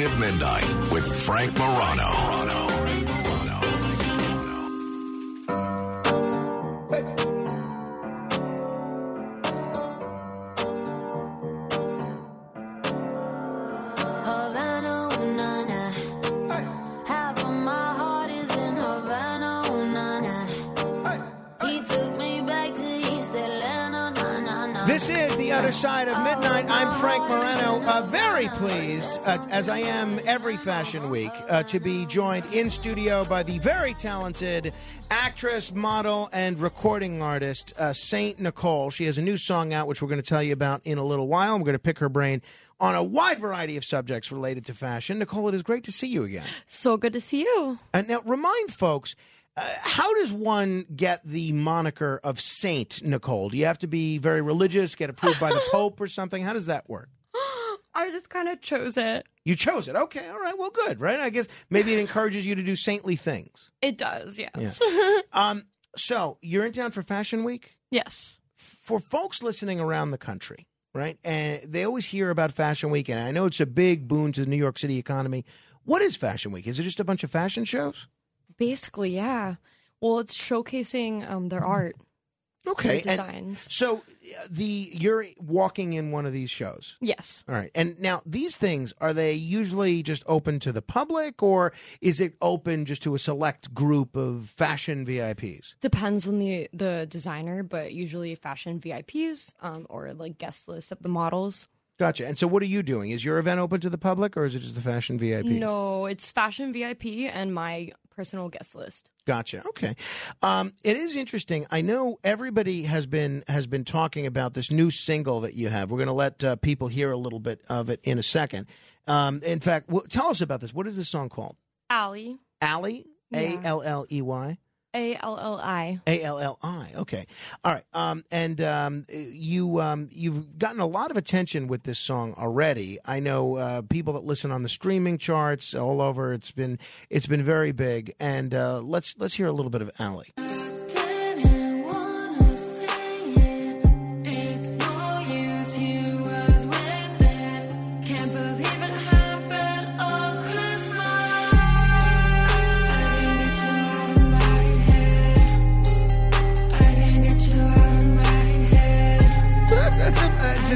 Of Midnight with Frank Morano. This is The Other Side of Midnight. I'm Frank Morano. Uh, very pleased, uh, as I am every fashion week, uh, to be joined in studio by the very talented actress, model, and recording artist, uh, Saint Nikole. She has a new song out, which we're going to tell you about in a little while. I'm going to pick her brain on a wide variety of subjects related to fashion. Nikole, it is great to see you again. So good to see you. And now, remind folks. Uh, how does one get the moniker of Saint Nikole? Do you have to be very religious, get approved by the Pope or something? How does that work? I just kind of chose it. You chose it. Okay, all right. Well, good, right? I guess maybe it encourages you to do saintly things. It does, yes. Um, so you're in town for Fashion Week. yes. For folks listening around the country, right? And they always hear about Fashion Week, and I know it's a big boon to the New York City economy. What is Fashion Week? Is it just a bunch of fashion shows? Basically, yeah. Well, it's showcasing um, their art. Okay, Their and designs. so uh, the you're walking in one of these shows. Yes. All right. And now these things are they usually just open to the public or is it open just to a select group of fashion VIPs? Depends on the the designer, but usually fashion VIPs um, or like guest lists of the models. Gotcha. And so what are you doing? Is your event open to the public or is it just the fashion VIP? No, it's fashion VIP and my personal guest list. Gotcha. Okay. Um, it is interesting. I know everybody has been has been talking about this new single that you have. We're going to let uh, people hear a little bit of it in a second. Um, in fact, w- tell us about this. What is this song called? Allie, Alley. A L L E Y. A L L I. A L L I. Okay. All right. Um, and um, you um, you've gotten a lot of attention with this song already. I know uh, people that listen on the streaming charts all over. It's been it's been very big. And uh, let's let's hear a little bit of Alli.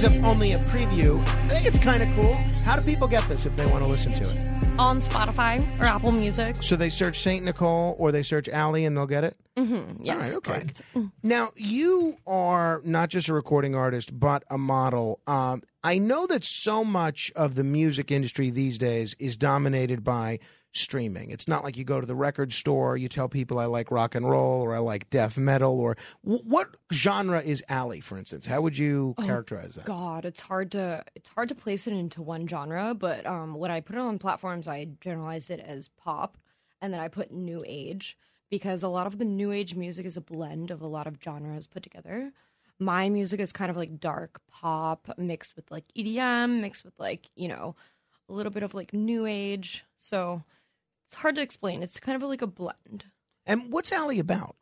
Is a, only a preview. I think it's kind of cool. How do people get this if they want to listen to it? On Spotify or Apple Music. So they search Saint Nikole or they search Alli and they'll get it. Mm-hmm. Yes, right, okay. correct. Now, you are not just a recording artist, but a model. Um, I know that so much of the music industry these days is dominated by streaming. It's not like you go to the record store, you tell people I like rock and roll or I like death metal or w- what genre is Alli, for instance? How would you characterize that? God, it's hard to it's hard to place it into one genre, but um, when I put it on platforms, I generalize it as pop, and then I put new age because a lot of the new age music is a blend of a lot of genres put together. My music is kind of like dark pop mixed with like EDM, mixed with like you know a little bit of like new age. So it's hard to explain. It's kind of like a blend. And what's Alli about?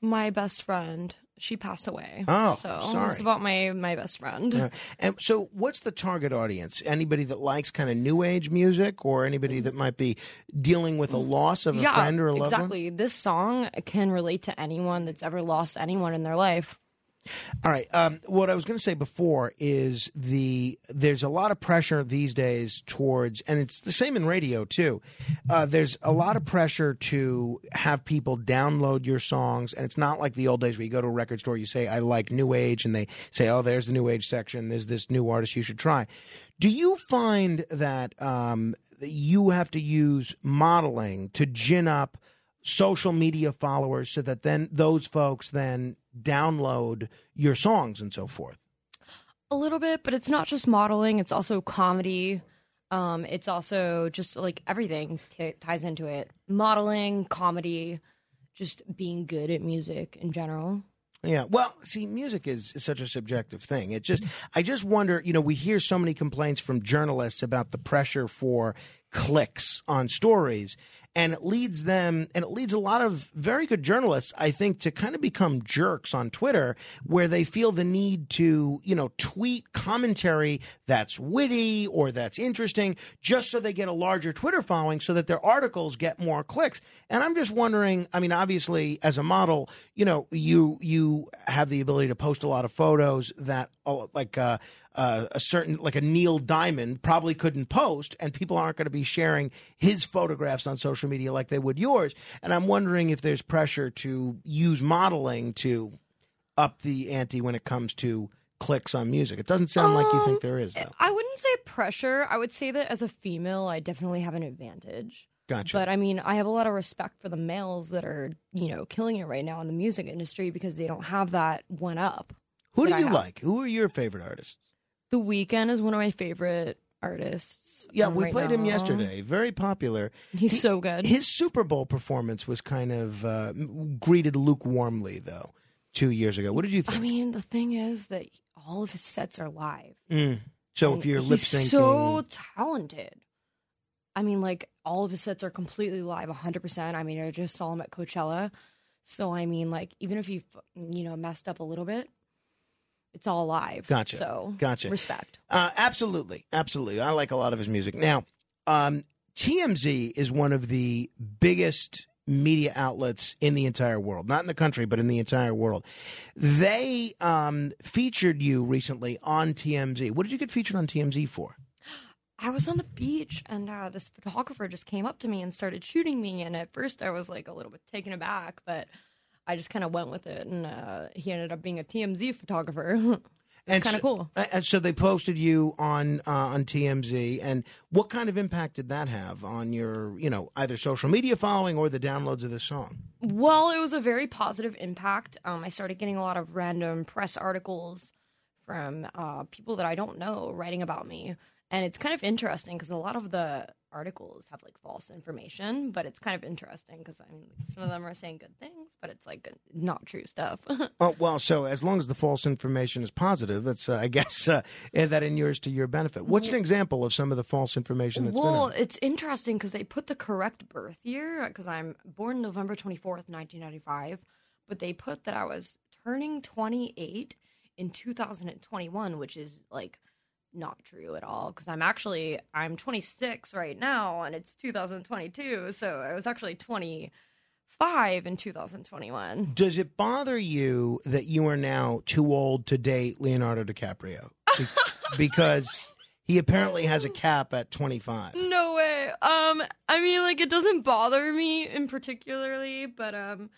My best friend, she passed away. Oh, so sorry. it's about my my best friend. Uh, and so, what's the target audience? Anybody that likes kind of new age music, or anybody that might be dealing with a loss of a yeah, friend or a loved one? exactly. This song can relate to anyone that's ever lost anyone in their life. All right. Um, what I was going to say before is the there's a lot of pressure these days towards, and it's the same in radio too. Uh, there's a lot of pressure to have people download your songs, and it's not like the old days where you go to a record store, you say I like new age, and they say, oh, there's the new age section. There's this new artist you should try. Do you find that um, you have to use modeling to gin up? Social media followers so that then those folks then download your songs and so forth. A little bit, but it's not just modeling, it's also comedy. Um, it's also just like everything t- ties into it: modeling, comedy, just being good at music in general. Yeah. Well, see, music is, is such a subjective thing. It just, I just wonder, you know, we hear so many complaints from journalists about the pressure for clicks on stories. And it leads them, and it leads a lot of very good journalists, I think, to kind of become jerks on Twitter where they feel the need to, you know, tweet commentary that's witty or that's interesting just so they get a larger Twitter following so that their articles get more clicks. And I'm just wondering, I mean, obviously, as a model, you know, you, you have the ability to post a lot of photos that, oh, like, uh, uh, a certain like a Neil Diamond probably couldn't post, and people aren't going to be sharing his photographs on social media like they would yours. And I'm wondering if there's pressure to use modeling to up the ante when it comes to clicks on music. It doesn't sound like you think there is, though. I wouldn't say pressure. I would say that as a female, I definitely have an advantage. Gotcha. But I mean, I have a lot of respect for the males that are, you know, killing it right now in the music industry because they don't have that one up. Who do you like? Who are your favorite artists? The Weeknd is one of my favorite artists. Yeah, um, we right played him yesterday. Very popular. He's so good. His Super Bowl performance was kind of uh, greeted lukewarmly, though, two years ago. What did you think? I mean, the thing is that all of his sets are live. Mm. So And if you're lip syncing, so talented. I mean, like all of his sets are completely live, 100%. I mean, I just saw him at Coachella. So I mean, like even if you you know messed up a little bit, it's all live. Gotcha. So Gotcha. Respect. Uh, absolutely, absolutely. I like a lot of his music. Now, um, TMZ is one of the biggest media outlets in the entire world, not in the country, but in the entire world. They um, featured you recently on TMZ. What did you get featured on TMZ for? I was on the beach and uh, this photographer just came up to me and started shooting me. And at first, I was like a little bit taken aback, but I just kind of went with it. And uh, he ended up being a TMZ photographer. And kind so- of cool. And so they posted you on uh, on TMZ. And what kind of impact did that have on your, you know, either social media following or the downloads of the song? Well, it was a very positive impact. Um, I started getting a lot of random press articles from uh, people that I don't know writing about me. And it's kind of interesting because a lot of the articles have like false information, but it's kind of interesting because I mean, some of them are saying good things, but it's like not true stuff. Oh well, so as long as the false information is positive, that's uh, I guess uh, eh, that inures to your benefit. What's an example of some of the false information that's well, it's interesting because they put the correct birth year because I'm born November 24th, 1995, but they put that I was turning 28 in 2021, which is like not true at all because I'm actually I'm 26 right now and it's 2022, so I was actually 25 in 2021. Does it bother you that you are now too old to date Leonardo DiCaprio Be- because he apparently has a cap at twenty five? No way. Um, I mean, like, it doesn't bother me in particularly, but um,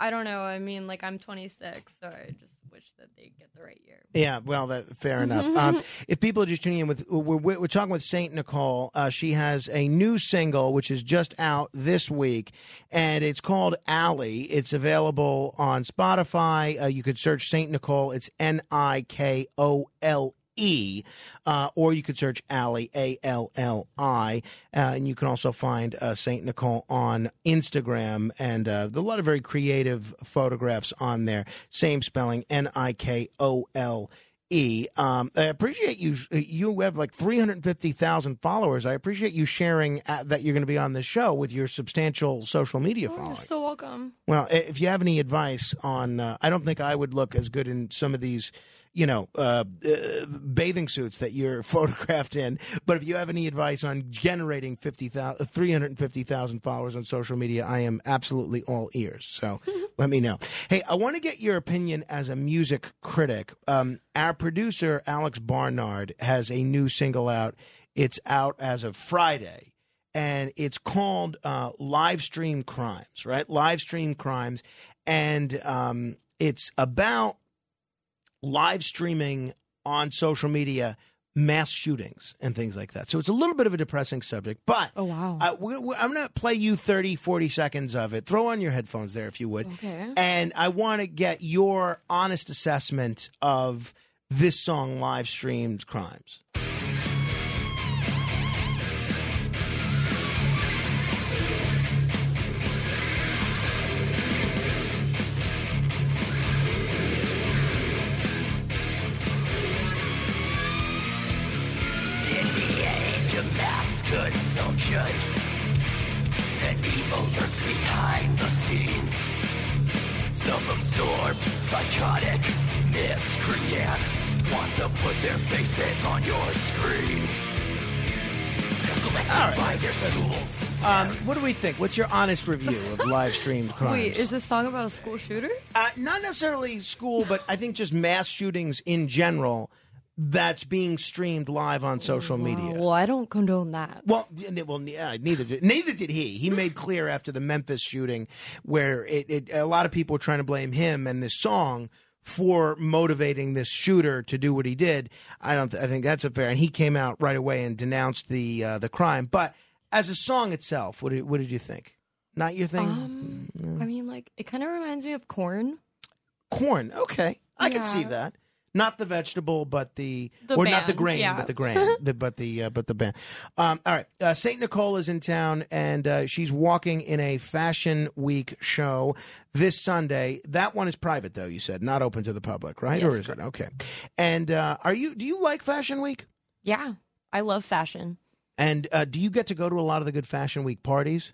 I don't know. I mean, like, I'm 26, so I just wish that they get the right year. Yeah, well, that, fair enough. Um, if people are just tuning in with, we're, we're talking with Saint Nikole. Uh, she has a new single which is just out this week, and it's called Alli. It's available on Spotify. Uh, you could search Saint Nikole. It's N I K O L E, uh, or you could search Alli, A L L I, uh, and you can also find uh, Saint Nikole on Instagram, and uh, a lot of very creative photographs on there. Same spelling, N I K O L E. Um, I appreciate you. You have like three hundred fifty thousand followers. I appreciate you sharing uh, that you're going to be on this show with your substantial social media Oh, following. you're so welcome. Well, if you have any advice on, uh, I don't think I would look as good in some of these, you know, uh, uh, bathing suits that you're photographed in. But if you have any advice on generating 50,000 350,000 followers on social media, I am absolutely all ears. So let me know. Hey, I want to get your opinion as a music critic. Um, our producer, Alex Barnard, has a new single out. It's out as of Friday and it's called uh, live stream crimes right live stream crimes and um, it's about live streaming on social media mass shootings and things like that so it's a little bit of a depressing subject but Oh, wow. We, we- i'm going to play you 30 40 seconds of it throw on your headphones there if you would Okay. and i want to get your honest assessment of this song live streamed crimes good. And evil lurks behind the scenes. Self-absorbed, psychotic miscreants want to put their faces on your screens. Neglected All right. by their schools. Um, what do we think? What's your honest review of live streamed crimes? Wait, is this song about a school shooter? Uh, not necessarily school, but I think just mass shootings in general that's being streamed live on social media. Well, I don't condone that. Well, well, yeah, neither did neither did he. He made clear after the Memphis shooting, where it, it a lot of people were trying to blame him and this song for motivating this shooter to do what he did. I don't. I think that's a fair. And he came out right away and denounced the uh, the crime. But as a song itself, what did, what did you think? Not your thing. Um, I mean, like it kind of reminds me of Korn. Korn. Okay, I can see that. Not the vegetable, but the, The or not the grain, yeah. but the grain, the, but the uh, but the band. Um, all right, uh, Saint Nikole is in town, and uh, she's walking in a Fashion Week show this Sunday. That one is private, though. You said not open to the public, right? Yes, or is it okay? And uh, are you? Do you like Fashion Week? Yeah, I love fashion. And uh, do you get to go to a lot of the good Fashion Week parties?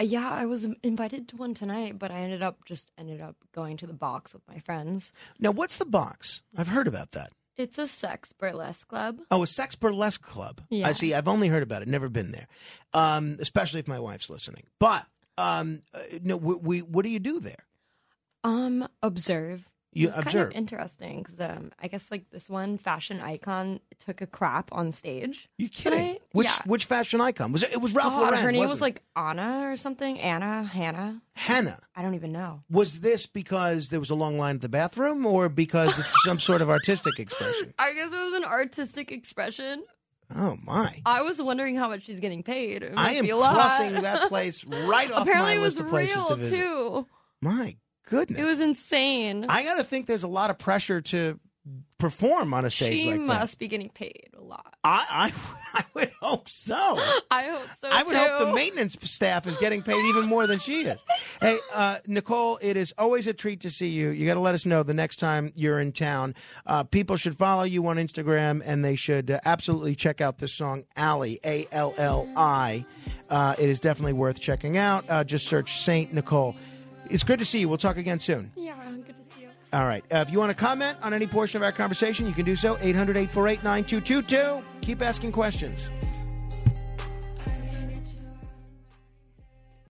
Yeah, I was invited to one tonight, but I ended up just ended up going to the box with my friends. Now, what's the box? I've heard about that. It's a sex burlesque club. Oh, a sex burlesque club. Yeah. I see. I've only heard about it. Never been there. Um, especially if my wife's listening. But um, uh, no, we, we. What do you do there? Um, observe. You it's observe. Kind of interesting because um, I guess like this one fashion icon took a crap on stage. You kidding? Right? Which Yeah. which fashion icon was it? It was Ralph Oh, Lauren. her name was it? like Anna or something. Anna, Hannah. Hannah. I don't even know. Was this because there was a long line at the bathroom, or because it's some sort of artistic expression? I guess it was an artistic expression. Oh my! I was wondering how much she's getting paid. It I must am be a lot. crossing that place right off Apparently, my it was list of places real to visit. too. My goodness! It was insane. I got to think there's a lot of pressure to perform on a stage like that. she like must be getting paid a lot. I, I I would hope so. I hope so. I would hope the maintenance staff is getting paid even more than she is. Hey, uh, Nikole, it is always a treat to see you. You got to let us know the next time you're in town. Uh, people should follow you on Instagram, and they should uh, absolutely check out this song, Alli, A L L I. Uh, it is definitely worth checking out. Uh, just search Saint Nikole. It's good to see you. We'll talk again soon. Yeah, good to see you. All right. Uh, if you want to comment on any portion of our conversation, you can do so. 800 848 9222. Keep asking questions.